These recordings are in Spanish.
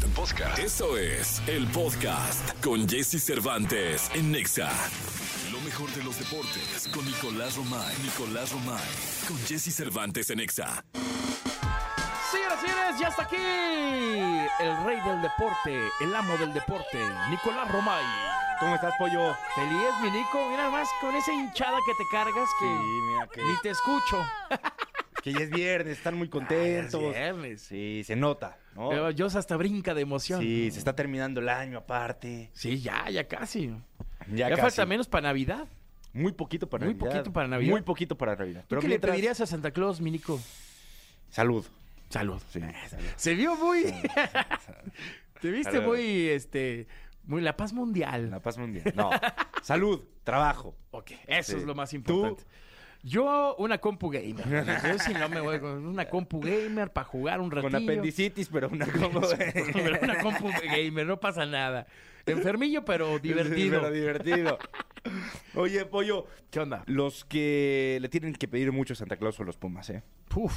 Podcast. Podcast. Eso es el podcast con Jesse Cervantes en Nexa. Lo mejor de los deportes con Nicolás Romay. Nicolás Romay. Con Jesse Cervantes en Nexa. Señoras y señores, ya está aquí el rey del deporte, el amo del deporte, Nicolás Romay. ¿Cómo estás, pollo? Feliz, mi Nico. Mira más con esa hinchada que te cargas que Sí, mira que, ni te escucho. que ya es viernes, están muy contentos. Ah, ya es viernes. Sí, se nota, ¿no? Pero yo hasta brinca de emoción. Sí, se está terminando el año aparte. Sí, ya, ya casi. Ya, Ya, casi. falta menos para Navidad. Muy poquito para Muy Navidad. poquito para Navidad. Muy poquito para Navidad. ¿Tú qué mientras- le pedirías a Santa Claus, mi Nico? Salud. Salud. Sí, salud. Se vio muy... Te viste Salud. muy, este... Muy la paz mundial. La paz mundial. No. Salud, trabajo. Ok, eso Sí. es lo más ¿Tú? Yo, una compu gamer. Yo sí no me voy con una compu gamer para jugar un ratillo. Con apendicitis, pero una como... Pero una compu gamer, no pasa nada. Enfermillo, pero divertido. pero divertido. Oye, pollo, ¿Qué onda? los que le tienen que pedir mucho a Santa Claus son los Pumas, ¿eh? Puf,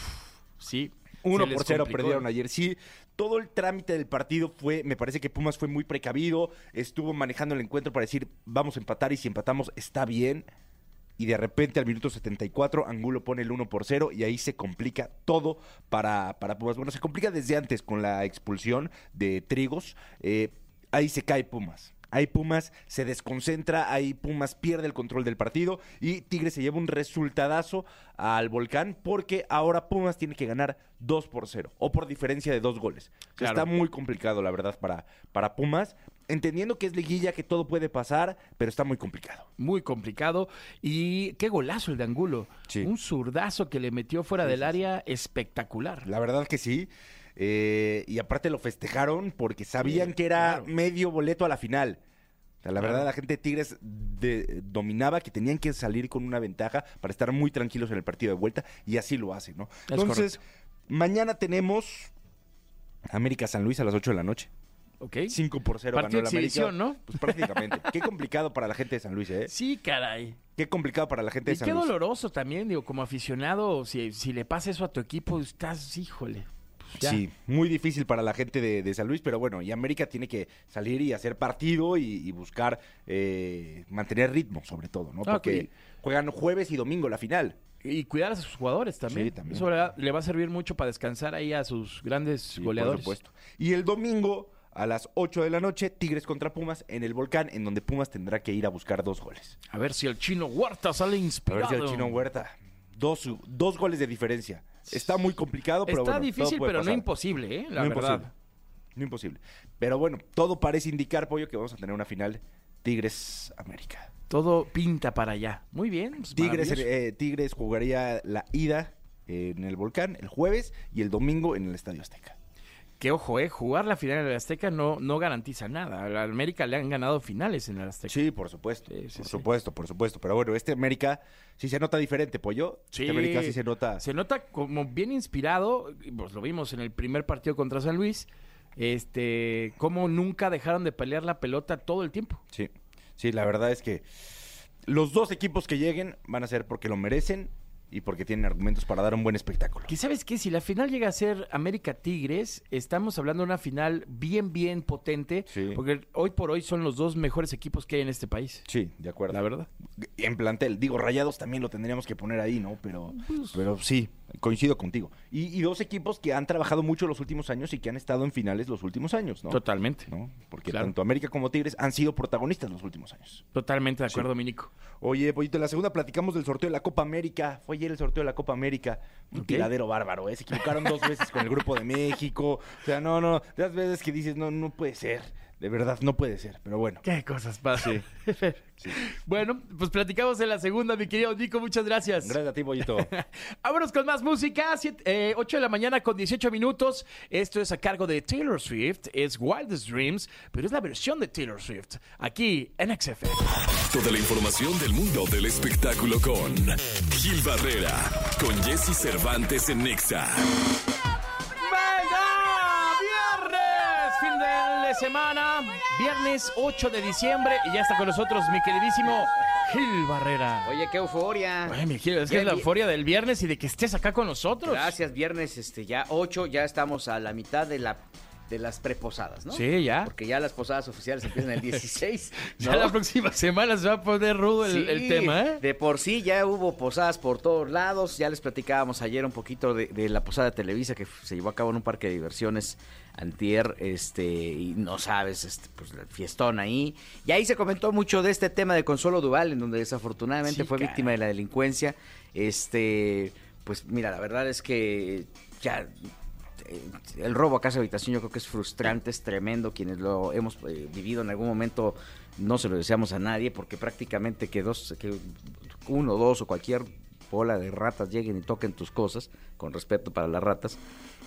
sí. Uno por cero complicó. perdieron ayer. Sí, todo el trámite del partido fue, me parece que Pumas fue muy precavido, estuvo manejando el encuentro para decir, vamos a empatar y si empatamos está bien. Y de repente al minuto 74 Angulo pone el 1 por 0 y ahí se complica todo para, para Pumas. Bueno, se complica desde antes con la expulsión de Trigos. Eh, ahí se cae Pumas. Ahí Pumas se desconcentra, ahí Pumas pierde el control del partido y Tigres se lleva un resultadazo al Volcán porque ahora Pumas tiene que ganar 2 por 0 o por diferencia de dos goles. Claro. Está muy complicado, la verdad, para, para Pumas. Entendiendo que es liguilla, que todo puede pasar, pero está muy complicado. Muy complicado. Y qué golazo el de Angulo. Sí. Un zurdazo que le metió fuera Sí, del sí, área espectacular. La verdad que sí. Eh, y aparte lo festejaron porque sabían que era claro. medio boleto a la final. O sea, la verdad, la gente de Tigres de- dominaba que tenían que salir con una ventaja para estar muy tranquilos en el partido de vuelta y así lo hacen, ¿no? Es Entonces, mañana tenemos América San Luis a las 8 de la noche. ¿Ok? 5 por 0 Partido ganó el América. exhibición, ¿no? Pues prácticamente. Qué complicado para la gente de San Luis, ¿eh? Sí, caray. Qué complicado para la gente de Y San qué Luis. doloroso también, digo, como aficionado, si, si le pasa eso a tu equipo, estás, híjole. pues ya. Sí, muy difícil para la gente de, de San Luis, pero bueno, y América tiene que salir y hacer partido y, y buscar eh, mantener ritmo, sobre todo, ¿no? Porque Ok. juegan jueves y domingo la final. Y cuidar a sus jugadores también. Sí, también. Eso le va- le va a servir mucho para descansar ahí a sus grandes Sí, goleadores. Por supuesto. Y el domingo a las 8 de la noche, Tigres contra Pumas en el Volcán, en donde Pumas tendrá que ir a buscar dos goles. A ver si el chino Huerta sale A inspirado. ver si el chino Huerta. Dos, dos goles de diferencia. Está muy complicado, pero Está bueno, difícil, pero no imposible, ¿eh? La no verdad. imposible. No imposible. Pero bueno, todo parece indicar, Pollo, que vamos a tener una final Tigres-América. Todo pinta para allá. Muy bien. pues, Tigres, eh, Tigres jugaría la ida en el Volcán el jueves y el domingo en el Estadio Azteca. Que ojo, eh, jugar la final en el Azteca no, no garantiza nada. A América le han ganado finales en el Azteca. Sí, por supuesto. Sí, sí, por sí. supuesto, por supuesto. Pero bueno, este América sí se nota diferente, Pollo. Sí. Este América sí se nota. Se nota como bien inspirado, pues lo vimos en el primer partido contra San Luis, este, cómo nunca dejaron de pelear la pelota todo el tiempo. Sí, sí, la verdad es que los dos equipos que lleguen van a ser porque lo merecen y porque tienen argumentos para dar un buen espectáculo. Que sabes qué, si la final llega a ser América Tigres, estamos hablando de una final bien, bien potente, Sí. porque hoy por hoy son los dos mejores equipos que hay en este país. Sí, de acuerdo. La verdad. En plantel, digo, Rayados también lo tendríamos que poner ahí, ¿no? Pero, Pues pero sí, coincido contigo. Y, y dos equipos que han trabajado mucho los últimos años y que han estado en finales los últimos años, ¿no? Totalmente. ¿No? Porque Claro. tanto América como Tigres han sido protagonistas los últimos años. Totalmente de acuerdo, Minico. Oye, Pollito, en la segunda platicamos del sorteo de la Copa América. Fue ayer el sorteo de la Copa América. Un Ok. tiradero bárbaro, ¿eh? Se equivocaron dos veces con el grupo de México. O sea, no, no. De las veces que dices, no, no puede ser. De verdad, no puede ser. Pero bueno. Qué cosas pasan. Bueno, pues platicamos en la segunda, mi querido Nico. Muchas gracias. Gracias a ti, Pollito. Vámonos con más música. Siete- eh, 8 de la mañana con 18 minutos. Esto es a cargo de Taylor Swift. Es Wildest Dreams, pero es la versión de Taylor Swift. Aquí en XFM. Toda la información del mundo del espectáculo con Gil Barrera, con Jesse Cervantes en Nexa. ¡Venga! ¡Viernes! Fin de semana. Viernes 8 de diciembre. Y ya está con nosotros mi queridísimo Gil Barrera. Oye, qué euforia. Ay, mi Gil, es que es la euforia del viernes y de que estés acá con nosotros. Gracias, viernes este ya 8, ya estamos a la mitad de la de las preposadas, ¿no? Sí, ya. Porque ya las posadas oficiales empiezan el 16. Ya la próxima semana se va a poner rudo el, tema, ¿eh? De por sí ya hubo posadas por todos lados. Ya les platicábamos ayer un poquito de, de la posada de Televisa que se llevó a cabo en un parque de diversiones antier, este, y no sabes, este, pues el fiestón ahí. Y ahí se comentó mucho de este tema de Consuelo Duval, en donde desafortunadamente Sí, fue víctima de la delincuencia. Este, pues mira, la verdad es que ya el robo a casa habitación yo creo que es frustrante, es tremendo. Quienes lo hemos eh, vivido en algún momento no se lo deseamos a nadie porque prácticamente que dos, que uno, dos o cualquier bola de ratas lleguen y toquen tus cosas, con respeto para las ratas,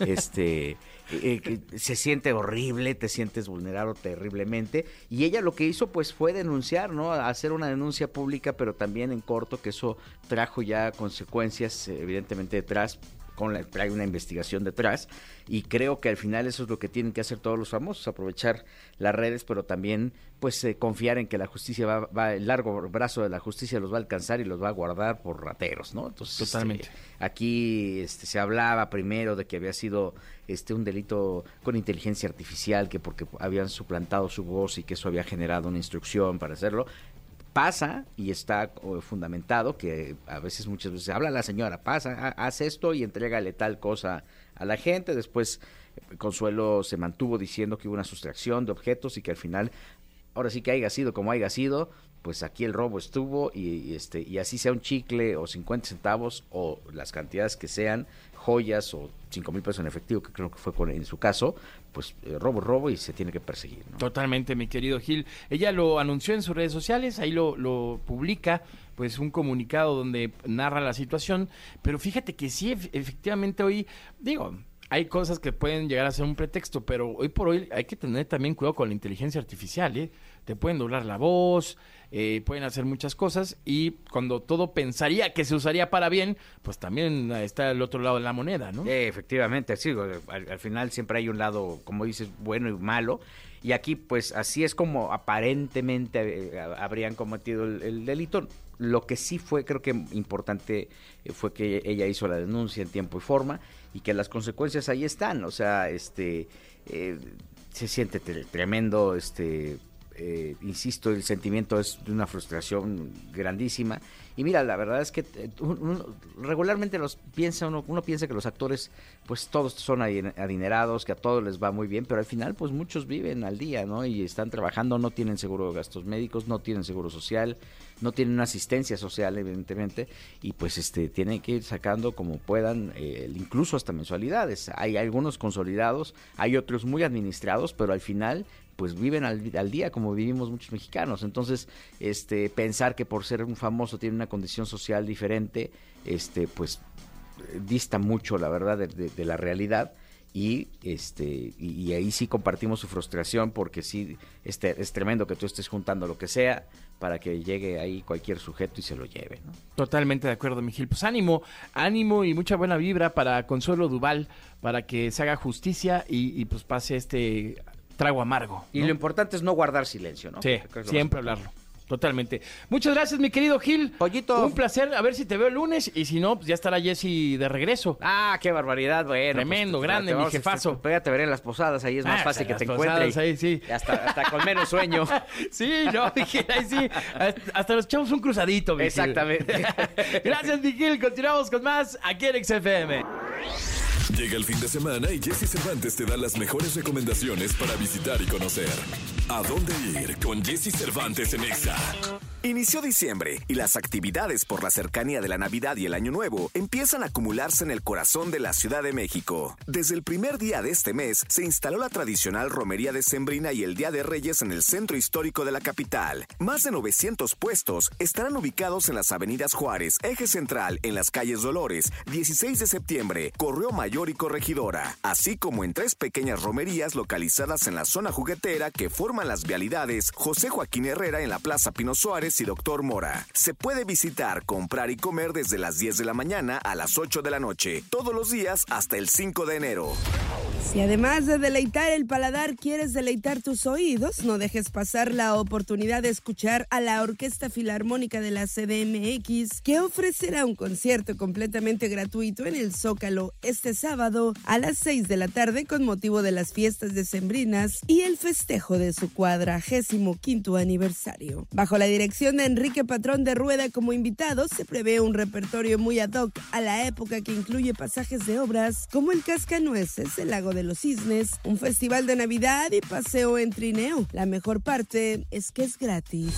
este eh, eh, se siente horrible, te sientes vulnerado terriblemente. Y ella lo que hizo pues fue denunciar, ¿no? Hacer una denuncia pública, pero también en corto, que eso trajo ya consecuencias eh, evidentemente detrás con la, hay una investigación detrás y creo que al final eso es lo que tienen que hacer todos los famosos, aprovechar las redes, pero también pues eh, confiar en que la justicia va, va, el largo brazo de la justicia los va a alcanzar y los va a guardar por rateros, ¿no? Entonces, Totalmente. este, aquí este, se hablaba primero de que había sido este un delito con inteligencia artificial, que porque habían suplantado su voz y que eso había generado una instrucción para hacerlo pasa y está fundamentado que a veces muchas veces habla la señora pasa ha- haz esto y entrégale tal cosa a la gente después eh, Consuelo se mantuvo diciendo que hubo una sustracción de objetos y que al final ahora sí que haya sido como haya sido pues aquí el robo estuvo y, y, este y así sea un chicle o 50 centavos o las cantidades que sean joyas o 5 mil pesos en efectivo que creo que fue con- en su caso pues eh, robo robo y se tiene que perseguir. Totalmente, mi querido Gil. Ella lo anunció en sus redes sociales, ahí lo, lo publica, pues un comunicado donde narra la situación, pero fíjate que sí, ef- efectivamente hoy, digo, hay cosas que pueden llegar a ser un pretexto, pero hoy por hoy hay que tener también cuidado con la inteligencia artificial, ¿eh? Te pueden doblar la voz, eh, pueden hacer muchas cosas y cuando todo pensaría que se usaría para bien, pues también está el otro lado de la moneda, ¿no? Eh, efectivamente, sí, al, al final siempre hay un lado, como dices, bueno y malo. Y aquí, pues, así es como aparentemente eh, habrían cometido el, el delito. Lo que sí fue, creo que importante, eh, fue que ella hizo la denuncia en tiempo y forma y que las consecuencias ahí están. O sea, este, eh, se siente tre- tremendo, este, eh, insisto, el sentimiento es de una frustración grandísima. Y mira, la verdad es que eh, regularmente los piensa uno, uno piensa que los actores, pues todos son adin- adinerados, que a todos les va muy bien, pero al final, pues muchos viven al día, ¿no? Y están trabajando, no tienen seguro de gastos médicos, no tienen seguro social, no tienen una asistencia social, evidentemente, y pues este tienen que ir sacando como puedan, eh, incluso hasta mensualidades. Hay algunos consolidados, hay otros muy administrados, pero al final pues viven al, día como vivimos muchos mexicanos. Entonces, este, pensar que por ser un famoso tiene una condición social diferente, este, pues dista mucho, la verdad, de, la realidad. Y, este, y, ahí sí compartimos su frustración porque sí este, es tremendo que tú estés juntando lo que sea para que llegue ahí cualquier sujeto y se lo lleve. Totalmente de acuerdo, Miguel. Pues ánimo, ánimo y mucha buena vibra para Consuelo Duval, para que se haga justicia y, y pues pase este trago amargo. ¿no? Y lo importante es no guardar silencio, ¿no? Sí, siempre hablarlo. Totalmente. Muchas gracias, mi querido Gil. Pollito. Un placer. A ver si te veo el lunes. Y si no, pues ya estará Jesse de regreso. Ah, qué barbaridad. Bueno, Tremendo, pues, grande, mi jefazo. Pues, te veré en las posadas. Ahí es más Ah, fácil pues, que te las posadas, encuentre. Ahí, sí. Hasta, hasta con menos sueño. sí, no, dije, ahí sí. Hasta, nos echamos un cruzadito, mi Exactamente. gracias, Miguel. Continuamos con más aquí en XFM. Llega el fin de semana y Jesse Cervantes te da las mejores recomendaciones para visitar y conocer. ¿A dónde ir con Jesse Cervantes en Exa? Inició diciembre y las actividades por la cercanía de la Navidad y el Año Nuevo empiezan a acumularse en el corazón de la Ciudad de México. Desde el primer día de este mes se instaló la tradicional romería de Sembrina y el Día de Reyes en el centro histórico de la capital. Más de 900 puestos estarán ubicados en las avenidas Juárez, Eje Central, en las calles Dolores, 16 de septiembre, Correo Mayor y Corregidora, así como en tres pequeñas romerías localizadas en la zona juguetera que forman las vialidades José Joaquín Herrera en la Plaza Pino Suárez y Doctor Mora. Se puede visitar, comprar y comer desde las 10 de la mañana a las 8 de la noche, todos los días hasta el 5 de enero. Si además de deleitar el paladar quieres deleitar tus oídos, no dejes pasar la oportunidad de escuchar a la Orquesta Filarmónica de la CDMX, que ofrecerá un concierto completamente gratuito en el Zócalo este sábado a las 6 de la tarde con motivo de las fiestas decembrinas y el festejo de su cuadragésimo quinto aniversario. Bajo la dirección de Enrique Patrón de Rueda como invitado, se prevé un repertorio muy ad hoc a la época que incluye pasajes de obras como El Cascanueces, El Lago de los Cisnes, un festival de Navidad y paseo en trineo. La mejor parte es que es gratis.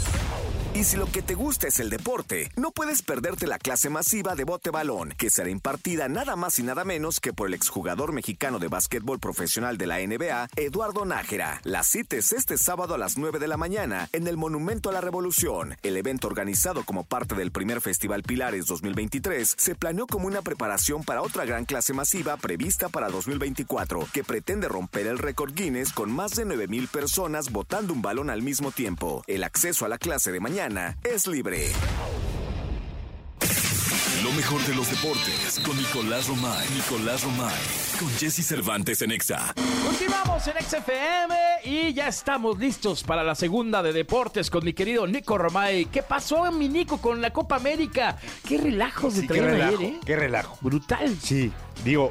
Y si lo que te gusta es el deporte, no puedes perderte la clase masiva de bote balón, que será impartida nada más y nada menos que por el exjugador mexicano de básquetbol profesional de la NBA, Eduardo Nájera. La cita es este sábado a las 9 de la mañana en el Monumento a la Revolución. El evento organizado como parte del primer Festival Pilares 2023 se planeó como una preparación para otra gran clase masiva prevista para 2024, que pretende romper el récord Guinness con más de 9 mil personas botando un balón al mismo tiempo. El acceso a la clase de mañana es libre. Lo mejor de los deportes con Nicolás Romay. Nicolás Romay. Con Jesse Cervantes en Exa. Continuamos en XFM y ya estamos listos para la segunda de deportes con mi querido Nico Romay. ¿Qué pasó en mi Nico con la Copa América? Qué relajos de Sí, qué relajo, ayer, ¿eh? qué relajo. Brutal. Sí, digo,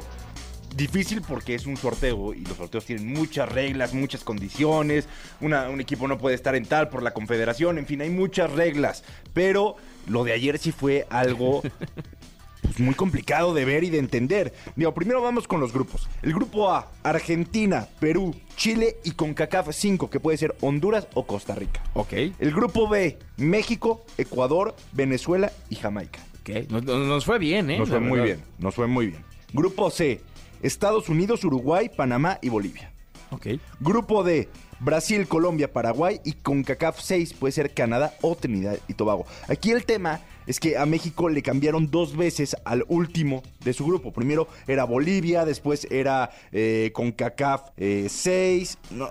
difícil porque es un sorteo y los sorteos tienen muchas reglas, muchas condiciones. Una- un equipo no puede estar en tal por la confederación, en fin, hay muchas reglas. Pero lo de ayer sí fue algo pues, muy complicado de ver y de entender. Digo, primero vamos con los grupos. El grupo A, Argentina, Perú, Chile y CONCACAF 5, que puede ser Honduras o Costa Rica. Ok. El grupo B, México, Ecuador, Venezuela y Jamaica. Ok. Nos, nos- fue bien, ¿eh? Nos fue muy bien, nos fue muy bien. Grupo C, Estados Unidos, Uruguay, Panamá y Bolivia. Ok. Grupo D, Brasil, Colombia, Paraguay y CONCACAF 6 puede ser Canadá o Trinidad y Tobago. Aquí el tema es que a México le cambiaron dos veces al último de su grupo. Primero era Bolivia, después era eh, CONCACAF 6. No,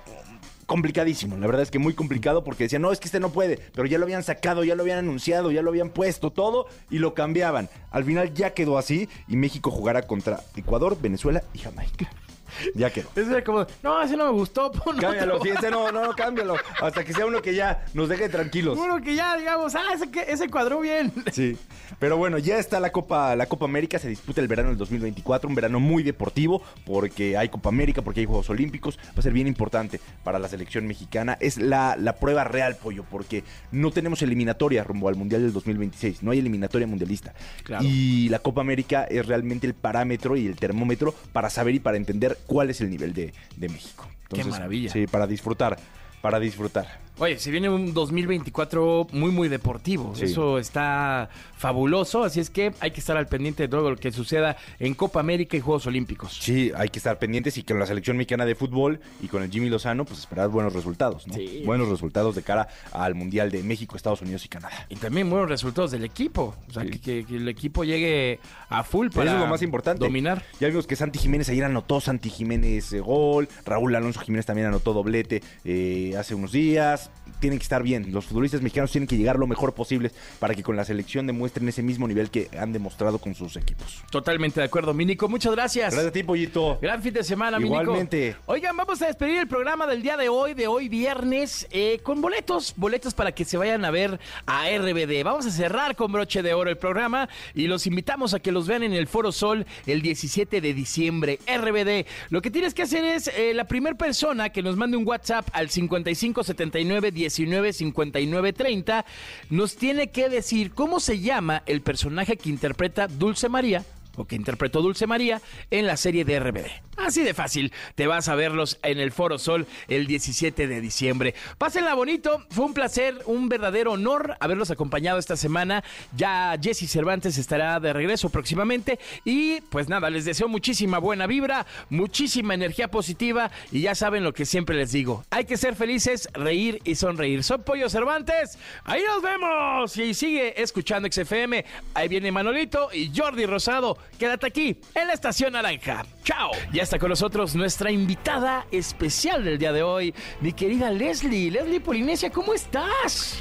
complicadísimo, la verdad es que muy complicado porque decían, no, es que este no puede, pero ya lo habían sacado, ya lo habían anunciado, ya lo habían puesto todo y lo cambiaban. Al final ya quedó así y México jugará contra Ecuador, Venezuela y Jamaica. Ya quedó. Eso era como, no, ese no me gustó. pon Cámbialo, otro. fíjense, no, no, no, cámbialo. Hasta que sea uno que ya nos deje tranquilos. Uno que ya, digamos, ah, ese, ese cuadró bien. Sí. Pero bueno, ya está la Copa, la Copa América, se disputa el verano del 2024, un verano muy deportivo, porque hay Copa América, porque hay Juegos Olímpicos, va a ser bien importante para la selección mexicana. Es la, la prueba real, pollo, porque no tenemos eliminatoria rumbo al Mundial del 2026, no hay eliminatoria mundialista. Claro. Y la Copa América es realmente el parámetro y el termómetro para saber y para entender cuál es el nivel de, de México. maravilla. Sí, para disfrutar, para disfrutar. Oye, se viene un 2024 muy, muy deportivo. Sí. Eso está fabuloso. Así es que hay que estar al pendiente de todo lo que suceda en Copa América y Juegos Olímpicos. Sí, hay que estar pendientes y con la selección mexicana de fútbol y con el Jimmy Lozano, pues esperar buenos resultados, ¿no? Sí. Buenos resultados de cara al Mundial de México, Estados Unidos y Canadá. Y también buenos resultados del equipo. O sea, Sí. que, que- que el equipo llegue a full para Eso es lo más importante. dominar. Ya vimos que Santi Jiménez ayer anotó Santi Jiménez eh, gol, Raúl Alonso Jiménez también anotó doblete eh, hace unos días. Tienen que estar bien, los futbolistas mexicanos tienen que llegar lo mejor posible para que con la selección demuestren ese mismo nivel que han demostrado con sus equipos. Totalmente de acuerdo, Minico. Muchas gracias. Gracias a ti, Pollito. Gran fin de semana, Igualmente. Oigan, vamos a despedir el programa del día de hoy, de hoy viernes, eh, con boletos, boletos para que se vayan a ver a RBD. Vamos a cerrar con broche de oro el programa y los invitamos a que los vean en el Foro Sol el 17 de diciembre. RBD. Lo que tienes que hacer es eh, la primera persona que nos mande un WhatsApp al 5579 19 59 30 nos tiene que decir cómo se llama el personaje que interpreta Dulce María o que interpretó Dulce María en la serie de RBD. Así de fácil, te vas a verlos en el Foro Sol el 17 de diciembre. Pásenla bonito, fue un placer, un verdadero honor haberlos acompañado esta semana. Ya Jesse Cervantes estará de regreso próximamente y pues nada, les deseo muchísima buena vibra, muchísima energía positiva y ya saben lo que siempre les digo, hay que ser felices, reír y sonreír. Soy Pollo Cervantes, ahí nos vemos y sigue escuchando XFM, ahí viene Manolito y Jordi Rosado. Quédate aquí en la Estación Naranja. Chao. Está con nosotros nuestra invitada especial del día de hoy, mi querida Leslie. Leslie Polinesia, ¿cómo estás?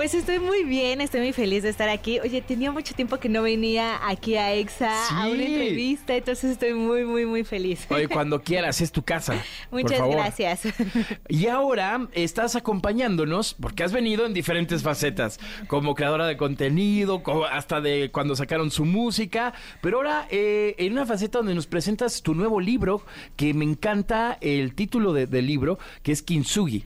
Pues estoy muy bien, estoy muy feliz de estar aquí. Oye, tenía mucho tiempo que no venía aquí a EXA a una entrevista, entonces estoy muy, muy, muy feliz. Oye, cuando quieras, es tu casa. por Muchas favor. gracias. Y ahora estás acompañándonos porque has venido en diferentes facetas, como creadora de contenido, co- hasta de cuando sacaron su música, pero ahora eh, en una faceta donde nos presentas tu nuevo libro, que me encanta el título de- del libro, que es Kintsugi.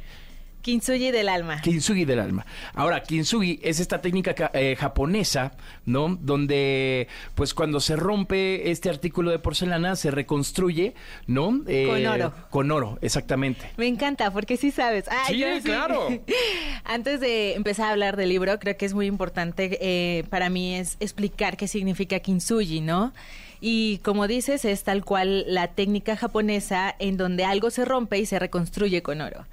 Kintsugi del alma. Kintsugi del alma. Ahora, kintsugi es esta técnica ca- eh, japonesa, ¿no? Donde, pues, cuando se rompe este artículo de porcelana, se reconstruye, ¿no? Eh, Con oro. Con oro, exactamente. Me encanta, porque sí sabes. Ah, Sí, yo claro. Antes de empezar a hablar del libro, creo que es muy importante eh, para mí es explicar qué significa kintsugi, ¿no? Y como dices, es tal cual la técnica japonesa en donde algo se rompe y se reconstruye con oro.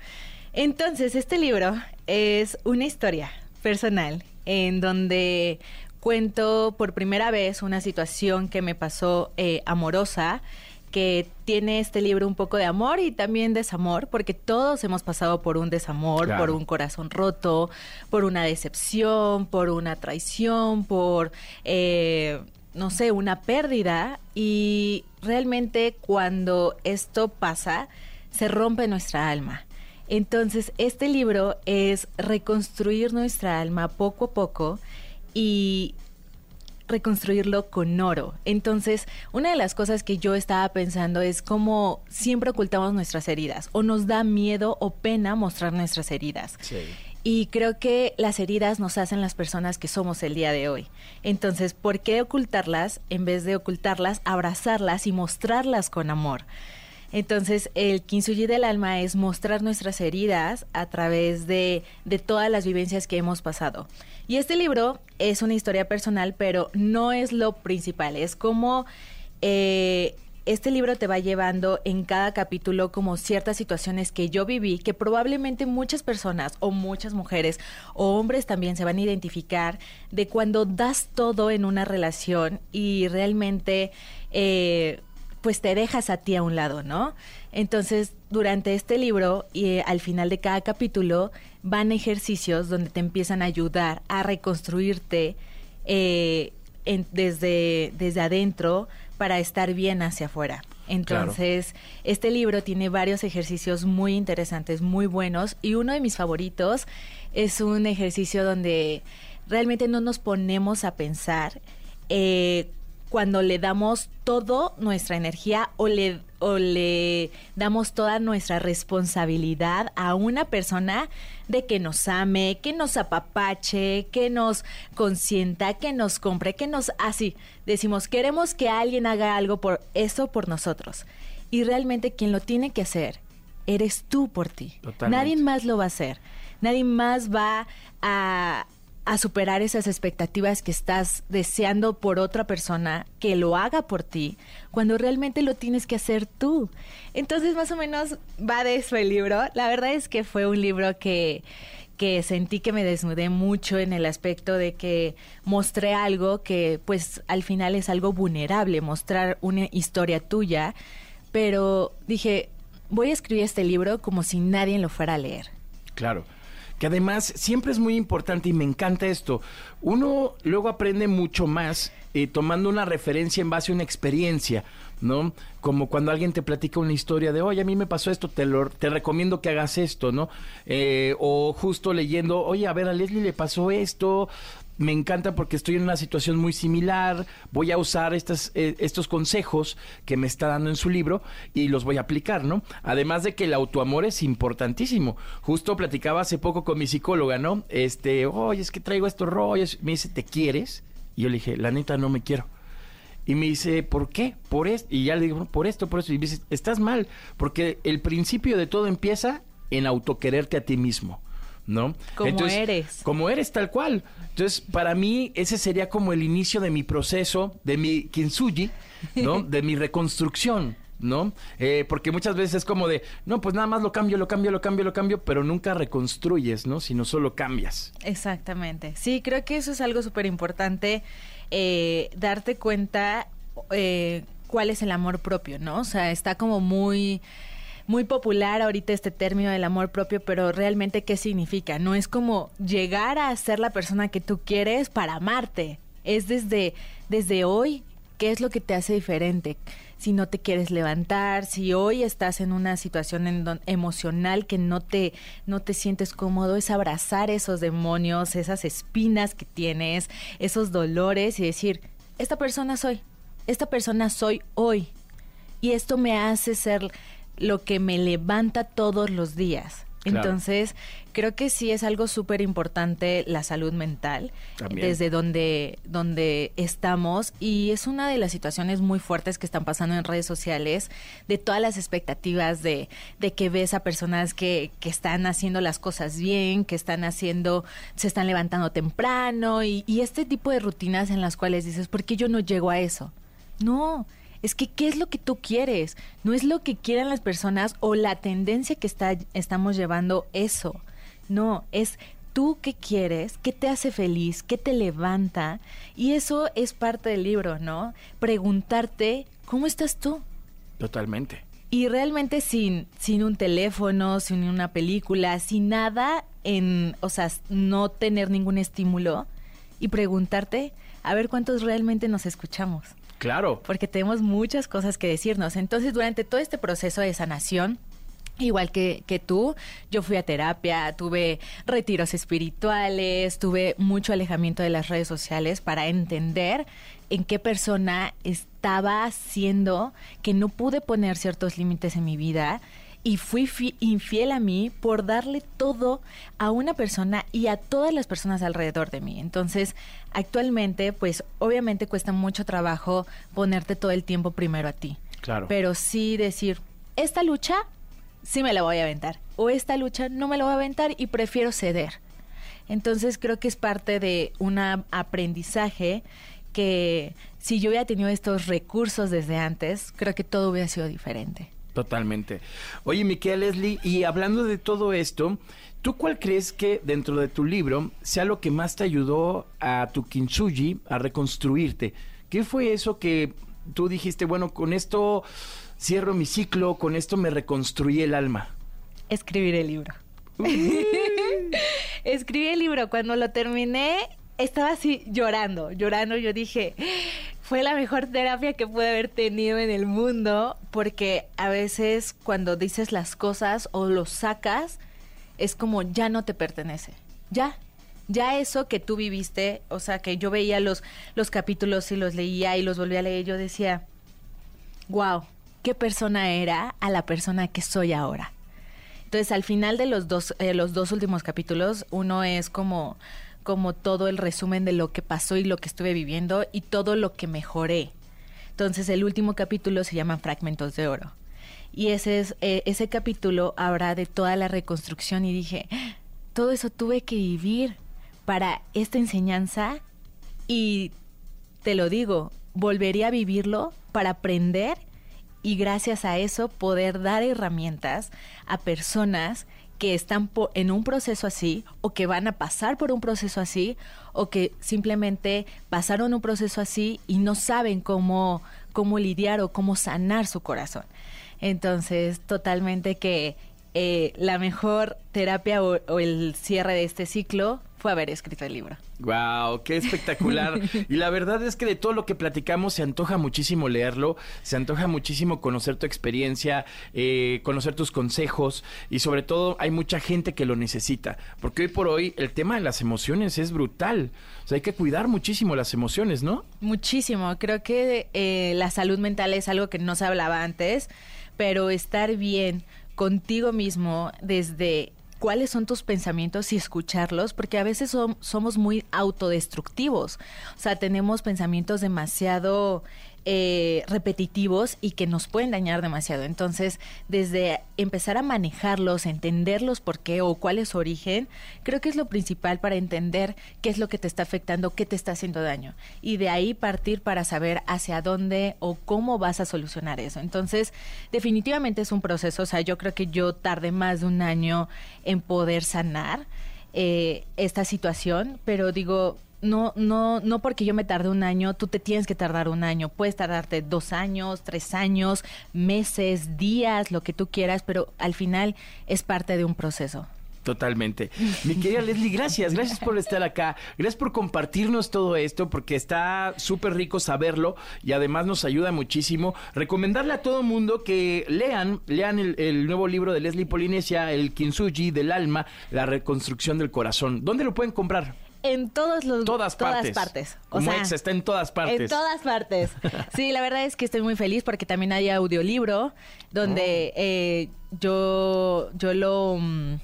Entonces, este libro es una historia personal en donde cuento por primera vez una situación que me pasó eh, amorosa, que tiene este libro un poco de amor y también desamor, porque todos hemos pasado por un desamor, Claro. por un corazón roto, por una decepción, por una traición, por, eh, no sé, una pérdida. Y realmente cuando esto pasa, se rompe nuestra alma. Entonces, este libro es reconstruir nuestra alma poco a poco y reconstruirlo con oro. Entonces, una de las cosas que yo estaba pensando es cómo siempre ocultamos nuestras heridas o nos da miedo o pena mostrar nuestras heridas. Y creo que las heridas nos hacen las personas que somos el día de hoy. Entonces, ¿por qué ocultarlas en vez de ocultarlas, abrazarlas y mostrarlas con amor? Entonces, el Kintsugi del alma es mostrar nuestras heridas a través de, de todas las vivencias que hemos pasado. Y este libro es una historia personal, pero no es lo principal. Es como eh, este libro te va llevando en cada capítulo como ciertas situaciones que yo viví, que probablemente muchas personas o muchas mujeres o hombres también se van a identificar de cuando das todo en una relación y realmente... eh, pues te dejas a ti a un lado, ¿no? Entonces, durante este libro y eh, al final de cada capítulo van ejercicios donde te empiezan a ayudar a reconstruirte eh, en- desde, desde adentro para estar bien hacia afuera. Entonces, este libro tiene varios ejercicios muy interesantes, muy buenos, y uno de mis favoritos es un ejercicio donde realmente no nos ponemos a pensar eh, cuando le damos todo nuestra energía o le, o le damos toda nuestra responsabilidad a una persona de que nos ame, que nos apapache, que nos consienta, que nos compre, que nos así. Decimos, queremos que alguien haga algo por eso por nosotros. Y realmente quien lo tiene que hacer eres tú por ti. Totalmente. Nadie más lo va a hacer. Nadie más va a, a superar esas expectativas que estás deseando por otra persona que lo haga por ti, cuando realmente lo tienes que hacer tú. Entonces, más o menos va de eso el libro. La verdad es que fue un libro que que sentí que me desnudé mucho en el aspecto de que mostré algo que pues al final es algo vulnerable, mostrar una historia tuya, pero dije, voy a escribir este libro como si nadie lo fuera a leer. Claro. Que además siempre es muy importante y me encanta esto. Uno luego aprende mucho más eh, tomando una referencia en base a una experiencia, ¿no? Como cuando alguien te platica una historia de, oye, a mí me pasó esto, te, lo, te recomiendo que hagas esto, ¿no? Eh, o justo leyendo, oye, a ver, a Leslie le pasó esto, me encanta porque estoy en una situación muy similar, voy a usar estas, eh, estos consejos que me está dando en su libro y los voy a aplicar, ¿no? Además de que el autoamor es importantísimo. Justo platicaba hace poco con mi psicóloga, ¿no? Este, oye, es que traigo estos rollos. Me dice, ¿te quieres? Y yo le dije, la neta, no me quiero. Y me dice, ¿por qué? Por esto. Y ya le digo, por esto, por eso. Y me dice, estás mal, porque el principio de todo empieza en autoquererte a ti mismo. ¿No? Como eres. Como eres tal cual. Entonces, para mí, ese sería como el inicio de mi proceso, de mi kintsugi, ¿no? de mi reconstrucción. ¿no? Eh, porque muchas veces es como de, no, pues nada más lo cambio, lo cambio, lo cambio, lo cambio, pero nunca reconstruyes, ¿no? Sino solo cambias. Exactamente. Sí, creo que eso es algo súper importante, eh, darte cuenta eh, cuál es el amor propio, ¿no? O sea, está como muy muy popular ahorita este término del amor propio, pero realmente qué significa? No es como llegar a ser la persona que tú quieres para amarte. Es desde, desde hoy, ¿qué es lo que te hace diferente? Si no te quieres levantar, si hoy estás en una situación en don- emocional que no te, no te sientes cómodo, es abrazar esos demonios, esas espinas que tienes, esos dolores y decir, esta persona soy, esta persona soy hoy. Y esto me hace ser lo que me levanta todos los días. Claro. Entonces, creo que sí es algo súper importante la salud mental, También. desde donde, donde estamos. Y es una de las situaciones muy fuertes que están pasando en redes sociales, de todas las expectativas de, de que ves a personas que, que están haciendo las cosas bien, que están haciendo, se están levantando temprano, y, y este tipo de rutinas en las cuales dices, ¿por qué yo no llego a eso? No, es que ¿qué es lo que tú quieres? No es lo que quieran las personas o la tendencia que está, estamos llevando eso. No, es tú qué quieres, qué te hace feliz, qué te levanta. Y eso es parte del libro, ¿no? Preguntarte, ¿cómo estás tú? Totalmente. Y realmente sin, sin un teléfono, sin una película, sin nada en, o sea, no tener ningún estímulo y preguntarte a ver cuántos realmente nos escuchamos Claro. porque tenemos muchas cosas que decirnos. Entonces, durante todo este proceso de sanación, igual que, que tú, yo fui a terapia, tuve retiros espirituales, tuve mucho alejamiento de las redes sociales para entender en qué persona estaba haciendo que no pude poner ciertos límites en mi vida y fui fi- infiel a mí por darle todo a una persona y a todas las personas alrededor de mí. Entonces, actualmente, pues obviamente cuesta mucho trabajo ponerte todo el tiempo primero a ti. Claro. Pero sí decir, esta lucha sí me la voy a aventar o esta lucha no me la voy a aventar y prefiero ceder. Entonces creo que es parte de un aprendizaje que si yo hubiera tenido estos recursos desde antes, creo que todo hubiera sido diferente. Totalmente. Oye, Miquel Leslie, y hablando de todo esto, ¿tú cuál crees que dentro de tu libro sea lo que más te ayudó a tu kintsugi a reconstruirte? ¿Qué fue eso que tú dijiste, bueno, con esto cierro mi ciclo, con esto me reconstruí el alma? Escribir el libro. Escribí el libro. Cuando lo terminé, estaba así llorando, llorando. Yo dije, fue la mejor terapia que pude haber tenido en el mundo, porque a veces cuando dices las cosas o lo sacas, es como ya no te pertenece. Ya. Ya eso que tú viviste, o sea, que yo veía los, los capítulos y los leía y los volvía a leer, yo decía, wow, qué persona era a la persona que soy ahora. Entonces, al final de los dos, eh, los dos últimos capítulos, uno es como, como todo el resumen de lo que pasó y lo que estuve viviendo y todo lo que mejoré. Entonces, el último capítulo se llama Fragmentos de Oro. Y ese, es, eh, ese capítulo habla de toda la reconstrucción y dije, "Ah, todo eso tuve que vivir para esta enseñanza y te lo digo, volvería a vivirlo para aprender y gracias a eso poder dar herramientas a personas que están en un proceso así o que van a pasar por un proceso así o que simplemente pasaron un proceso así y no saben cómo, cómo lidiar o cómo sanar su corazón. Entonces, totalmente que eh, la mejor terapia o el cierre de este ciclo fue haber escrito el libro. Wow, qué espectacular. y la verdad es que de todo lo que platicamos se antoja muchísimo leerlo, se antoja muchísimo conocer tu experiencia, eh, conocer tus consejos y sobre todo hay mucha gente que lo necesita, porque hoy por hoy el tema de las emociones es brutal. O sea, hay que cuidar muchísimo las emociones, ¿no? Muchísimo. Creo que eh, la salud mental es algo que no se hablaba antes, pero estar bien contigo mismo desde cuáles son tus pensamientos y escucharlos, porque a veces som- somos muy autodestructivos. O sea, tenemos pensamientos demasiado eh, repetitivos y que nos pueden dañar demasiado. Entonces, desde empezar a manejarlos, entenderlos por qué o cuál es su origen, creo que es lo principal para entender qué es lo que te está afectando, qué te está haciendo daño. Y de ahí partir para saber hacia dónde o cómo vas a solucionar eso. Entonces, definitivamente es un proceso. O sea, yo creo que yo tardé más de un año en poder sanar eh, esta situación, pero digo, no, no, no porque yo me tarde un año, tú te tienes que tardar un año. Puedes tardarte dos años, tres años, meses, días, lo que tú quieras, pero al final es parte de un proceso. Totalmente. Mi querida Leslie, gracias, gracias por estar acá, gracias por compartirnos todo esto, porque está súper rico saberlo y además nos ayuda muchísimo. Recomendarle a todo mundo que lean, lean el, el nuevo libro de Leslie Polinesia, El Kintsugi del alma, la reconstrucción del corazón. ¿Dónde lo pueden comprar? En todos los Todas partes. Todas partes. Como ex, está en todas partes. En todas partes. Sí, la verdad es que estoy muy feliz porque también hay audiolibro donde eh, yo, yo lo... mm,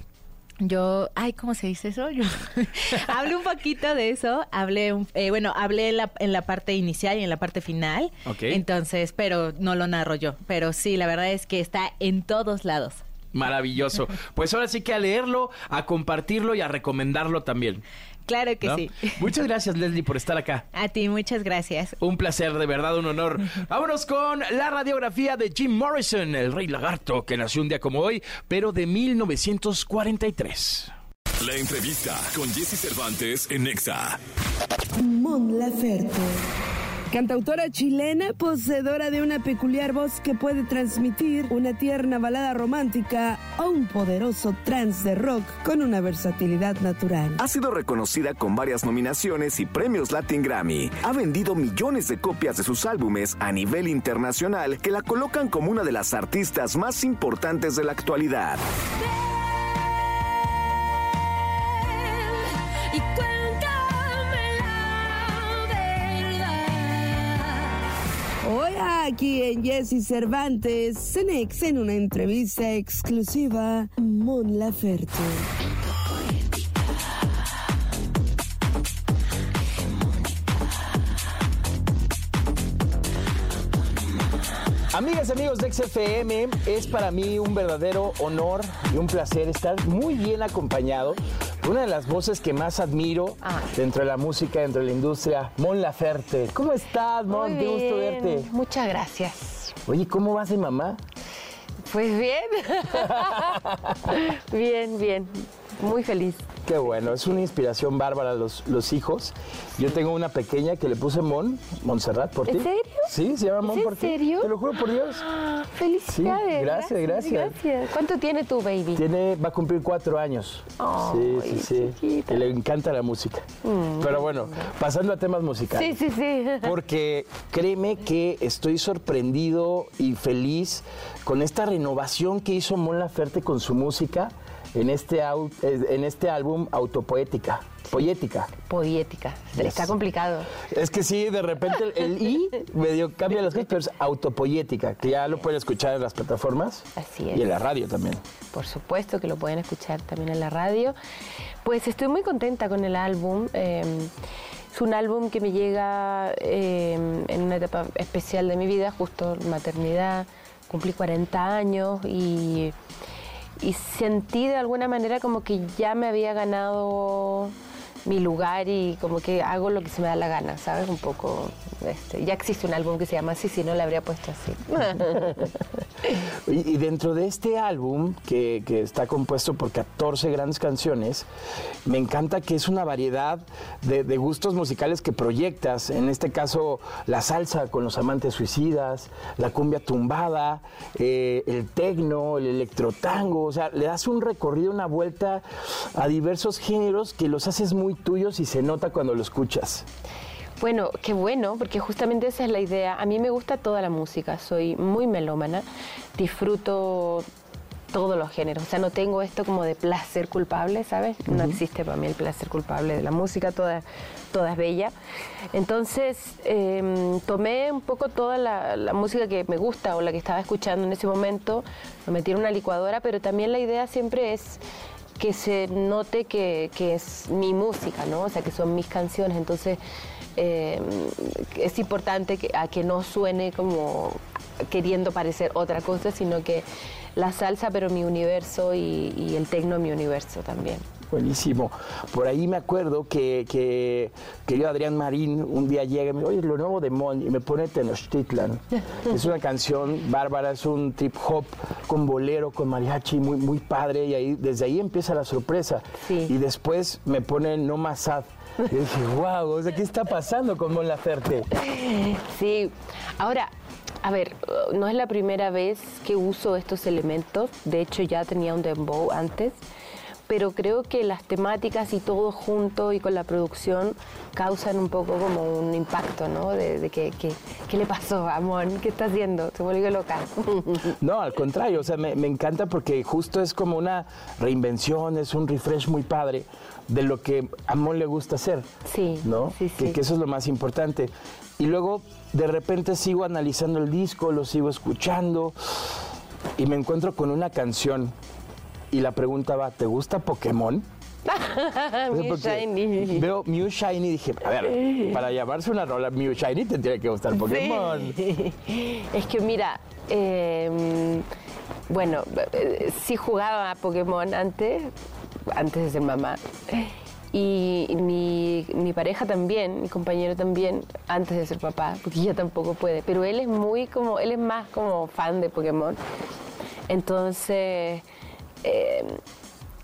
Yo, ay, ¿cómo se dice eso? Yo hablé un poquito de eso, hablé, eh, bueno, hablé en la, en la parte inicial y en la parte final, Ok. entonces, pero no lo narro yo, pero sí, la verdad es que está en todos lados. Maravilloso. Pues ahora sí que a leerlo, a compartirlo y a recomendarlo también. Claro que ¿no? sí. Muchas gracias, Leslie, por estar acá. A ti, muchas gracias. Un placer, de verdad, un honor. Vámonos con la radiografía de Jim Morrison, el rey lagarto que nació un día como hoy, pero de 1943. La entrevista con Jesse Cervantes en Nexa. Mon Laferte. Cantautora chilena, poseedora de una peculiar voz que puede transmitir una tierna balada romántica o un poderoso trance de rock con una versatilidad natural. Ha sido reconocida con varias nominaciones y premios Latin Grammy. Ha vendido millones de copias de sus álbumes a nivel internacional que la colocan como una de las artistas más importantes de la actualidad. Aquí en Jesse Cervantes, Cenex en una entrevista exclusiva, Mon Laferte. Amigas y amigos de XFM, es para mí un verdadero honor y un placer estar muy bien acompañado por una de las voces que más admiro dentro de la música, dentro de la industria, Mon Laferte. ¿Cómo estás, Mon? Muy Qué gusto verte. Muchas gracias. Oye, ¿cómo vas de mamá? Pues bien. bien, bien. Muy feliz. Qué bueno, es una inspiración bárbara los, los hijos. Yo tengo una pequeña que le puse Mon, Montserrat, por ti. ¿En serio? Sí, se llama ¿Es Mon en por ti. serio? Te lo juro por Dios. Ah, Felicidades. Sí, gracias, gracias. gracias. ¿Cuánto tiene tu baby? Tiene, va a cumplir cuatro años. Sí, sí, sí. chiquita. Y le encanta la música. Pero bueno, pasando a temas musicales. Sí, sí, sí. Porque créeme que estoy sorprendido y feliz con esta renovación que hizo Mon Laferte con su música en este, au- en este álbum Autopoética. Poética. Poética. Yes. Está complicado. Es que sí, de repente el, el I medio cambia las cosas, pero es autopoética, que ya lo pueden escuchar en las plataformas Así es. y en la radio también. Por supuesto que lo pueden escuchar también en la radio. Pues estoy muy contenta con el álbum. eh, es un álbum que me llega eh, en una etapa especial de mi vida, justo maternidad. Cumplí 40 años y, y sentí de alguna manera como que ya me había ganado mi lugar y como que hago lo que se me da la gana, ¿sabes? Un poco, este, ya existe un álbum que se llama así, si no le habría puesto así. Y, y dentro de este álbum, que, que está compuesto por 14 grandes canciones, me encanta que es una variedad de, de gustos musicales que proyectas. En este caso, la salsa con los amantes suicidas, la cumbia tumbada, eh, el tecno, el electrotango. O sea, le das un recorrido, una vuelta a diversos géneros que los haces muy tuyos y se nota cuando lo escuchas. Bueno, qué bueno, porque justamente esa es la idea. A mí me gusta toda la música, soy muy melómana, disfruto todos los géneros. O sea, no tengo esto como de placer culpable, ¿sabes? No existe para mí el placer culpable de la música, toda, toda es bella. Entonces, em, tomé un poco toda la, la música que me gusta o la que estaba escuchando en ese momento, lo metí en una licuadora, pero también la idea siempre es que se note que, que es mi música, ¿no? O sea, que son mis canciones. Entonces, eh, es importante que, a que no suene como queriendo parecer otra cosa, sino que la salsa, pero mi universo y, el tecno mi universo también. Buenísimo. Por ahí me acuerdo que, que querido Adrián Marín un día llega y me dice, oye, lo nuevo de Mon, y me pone Tenochtitlan. es una canción bárbara, es un trip hop con bolero, con mariachi, muy, muy padre, y ahí, desde ahí empieza la sorpresa. Sí. Y después me pone No Más Sad. Y dije, wow, o sea, ¿qué está pasando con Mon Laferte? Sí, ahora, a ver, no es la primera vez que uso estos elementos, de hecho ya tenía un dembow antes, pero creo que las temáticas y todo junto y con la producción causan un poco como un impacto, ¿no? De, de que, que- ¿qué le pasó a Mon? ¿Qué está haciendo? Se volvió loca. No, al contrario, o sea, me, me encanta porque justo es como una reinvención, es un refresh muy padre de lo que a Mon le gusta hacer. Sí, ¿No? sí, Que, sí. que eso es lo más importante. Y luego, de repente, sigo analizando el disco, lo sigo escuchando y me encuentro con una canción. Y la pregunta va, ¿te gusta Pokémon? Porque shiny. Veo Mew Shiny y dije, a ver, para llamarse una rola Mew Shiny te tiene que gustar Pokémon. Sí. Es que mira, eh, bueno, sí jugaba a Pokémon antes, antes de ser mamá. Y mi, mi pareja también, mi compañero también, antes de ser papá, porque ella tampoco puede. Pero él es muy como, él es más como fan de Pokémon. Entonces, eh,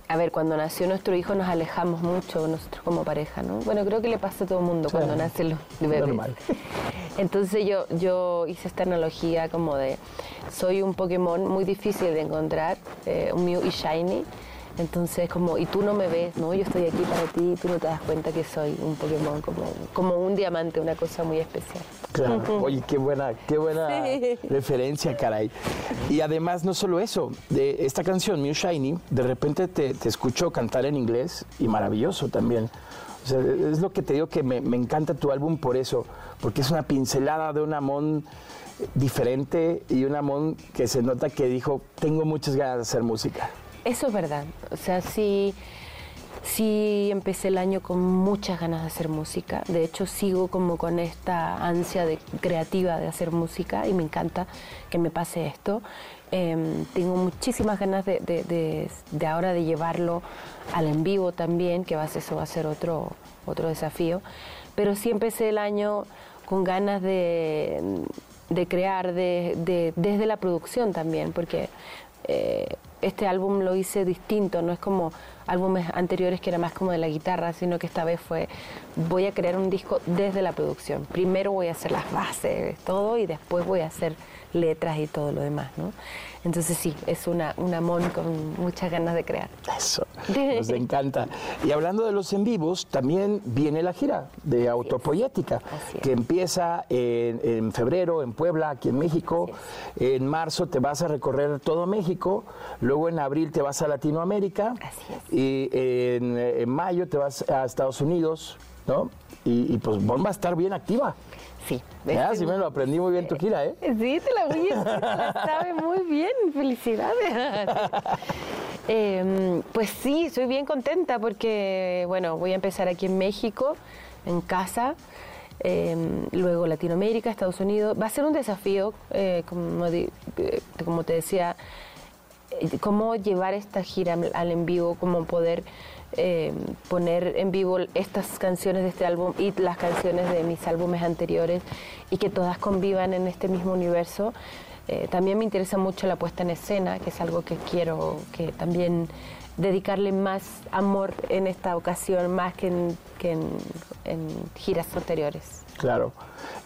a ver, cuando nació nuestro hijo nos alejamos mucho nosotros como pareja, ¿no? Bueno, creo que le pasa a todo el mundo Sí. cuando nace el bebé. Normal. Entonces yo, yo hice esta analogía como de, soy un Pokémon muy difícil de encontrar, eh, un Mew y Shiny. Entonces como, y tú no me ves, ¿no? Yo estoy aquí para ti y tú no te das cuenta que soy un Pokémon, como, como un diamante, una cosa muy especial. Claro. Oye, qué buena, qué buena Sí. referencia, caray. Y además, no solo eso, de esta canción, Mew Shiny, de repente te, te escucho cantar en inglés y maravilloso también. O sea, es lo que te digo que me, me encanta tu álbum por eso, porque es una pincelada de un Amón diferente y un Amón que se nota que dijo, tengo muchas ganas de hacer música. Eso es verdad. O sea, sí, sí empecé el año con muchas ganas de hacer música. De hecho, sigo como con esta ansia de, creativa de hacer música y me encanta que me pase esto. Em, tengo muchísimas ganas de, de- de- ahora de llevarlo al en vivo también, que va a ser, eso va a ser otro, otro desafío. Pero sí empecé el año con ganas de, crear de- de- desde la producción también, porque eh, este álbum lo hice distinto, no es como álbumes anteriores que era más como de la guitarra, sino que esta vez fue, voy a crear un disco desde la producción. Primero voy a hacer las bases, todo, y después voy a hacer letras y todo lo demás, ¿no? Entonces sí, es una, una mon con muchas ganas de crear. Eso, nos encanta. Y hablando de los en vivos, también viene la gira de es. que empieza en, en febrero en Puebla, aquí en México. En marzo te vas a recorrer todo México, luego en abril te vas a Latinoamérica Así es. y en, en mayo te vas a Estados Unidos, ¿no? Y, y pues Bon va a estar bien activa. Sí. Sí me lo aprendí muy bien tu gira, ¿eh? Sí, te la voy a decir, la sabe muy bien, felicidades. Eh, pues sí, estoy bien contenta porque, bueno, voy a empezar aquí en México, en casa, eh, luego Latinoamérica, Estados Unidos. Va a ser un desafío, eh, como, eh, como te decía, eh, cómo llevar esta gira al en vivo, cómo poder eh, poner en vivo estas canciones de este álbum y las canciones de mis álbumes anteriores y que todas convivan en este mismo universo. Eh, también me interesa mucho la puesta en escena, que es algo que quiero que también dedicarle más amor en esta ocasión, más que en, que en- giras anteriores. Claro.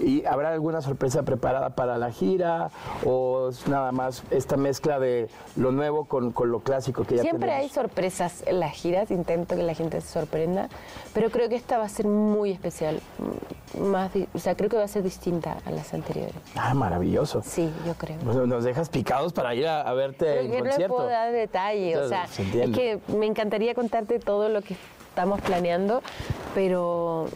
¿Y habrá alguna sorpresa preparada para la gira o es nada más esta mezcla de lo nuevo con, con lo clásico que ya Siempre hay tenemos? sorpresas en las giras, intento que la gente se sorprenda, pero creo que esta va a ser muy especial, mm, más, o sea, creo que va a ser distinta a las anteriores. Ah, maravilloso. Sí, yo creo. Pues nos dejas picados para ir a, a verte Pero en que no concierto. puedo dar detalle, o sea, se es que me encantaría contarte todo lo que estamos planeando, pero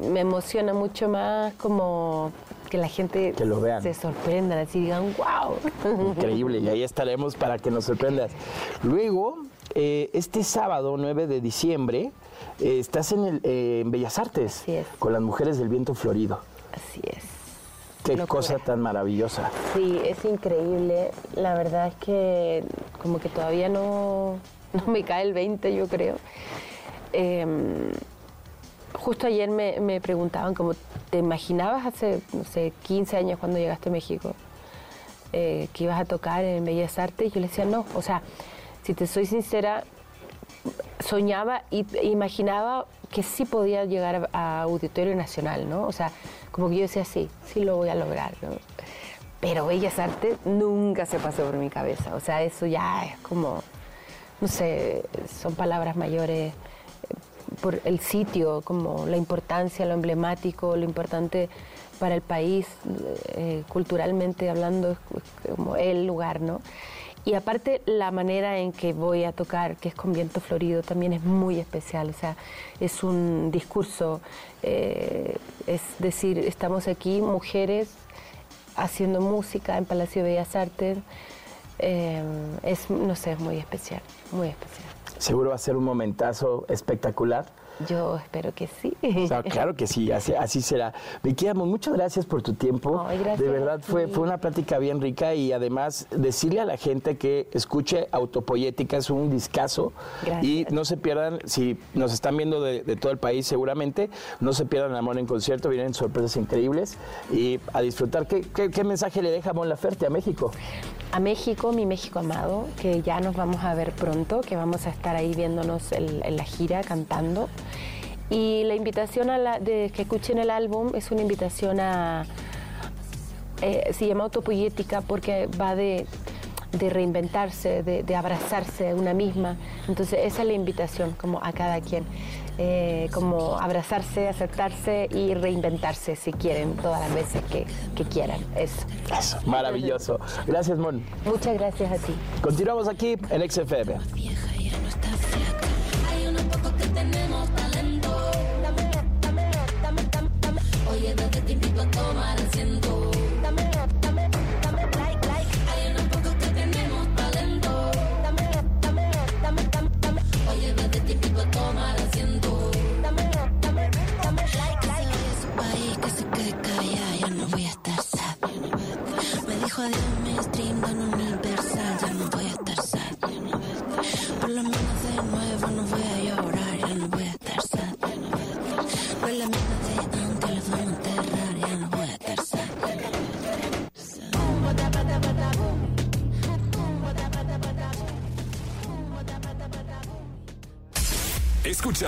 me emociona mucho más como que la gente Que lo vean. se sorprenda, así digan, wow. Increíble, y ahí estaremos para que nos sorprendas. Luego, eh, este sábado 9 de diciembre, eh, estás en, el, eh, en Bellas Artes con las mujeres del viento florido. Así es. Qué Locura. cosa tan maravillosa. Sí, es increíble. La verdad es que como que todavía no, no me cae el 20, yo creo. Justo ayer me, preguntaban, como, ¿te imaginabas hace, no sé, 15 años cuando llegaste a México eh, que ibas a tocar en Bellas Artes? Yo le decía, no. O sea, si te soy sincera, soñaba y e imaginaba que sí podía llegar a, Auditorio Nacional, ¿no? O sea, como que yo decía, sí, sí lo voy a lograr, ¿no? Pero Bellas Artes nunca se pasó por mi cabeza. O sea, eso ya es como, no sé, son palabras mayores por el sitio, como la importancia, lo emblemático, lo importante para el país, eh, culturalmente hablando, es como el lugar, ¿no? Y aparte la manera en que voy a tocar, que es con viento florido, también es muy especial. O sea, es un discurso, eh, es decir, estamos aquí mujeres haciendo música en Palacio de Bellas Artes. Eh, es, no sé, es muy especial, muy especial. Seguro va a ser un momentazo espectacular. Yo espero que sí. O sea, claro que sí, así, así será. Vicky Amo, muchas gracias por tu tiempo. Ay, gracias de verdad fue, fue una plática bien rica y además decirle a la gente que escuche Autopoyética, es un discazo. Gracias. Y no se pierdan, si nos están viendo de, de todo el país seguramente, no se pierdan Amor en concierto, vienen sorpresas increíbles y a disfrutar. ¿Qué, qué, qué mensaje le deja Mon Laferte a México? A México, mi México amado, que ya nos vamos a ver pronto, que vamos a estar ahí viéndonos en la gira cantando. Y la invitación a la, de que escuchen el álbum es una invitación a... eh, se llama autopoyética porque va de, de reinventarse, de, de abrazarse a una misma. Entonces esa es la invitación como a cada quien. Eh, como abrazarse, aceptarse y reinventarse si quieren, todas las veces que, que quieran. Eso. Eso, maravilloso. Gracias, Mon. Muchas gracias a ti. Continuamos aquí en XFM.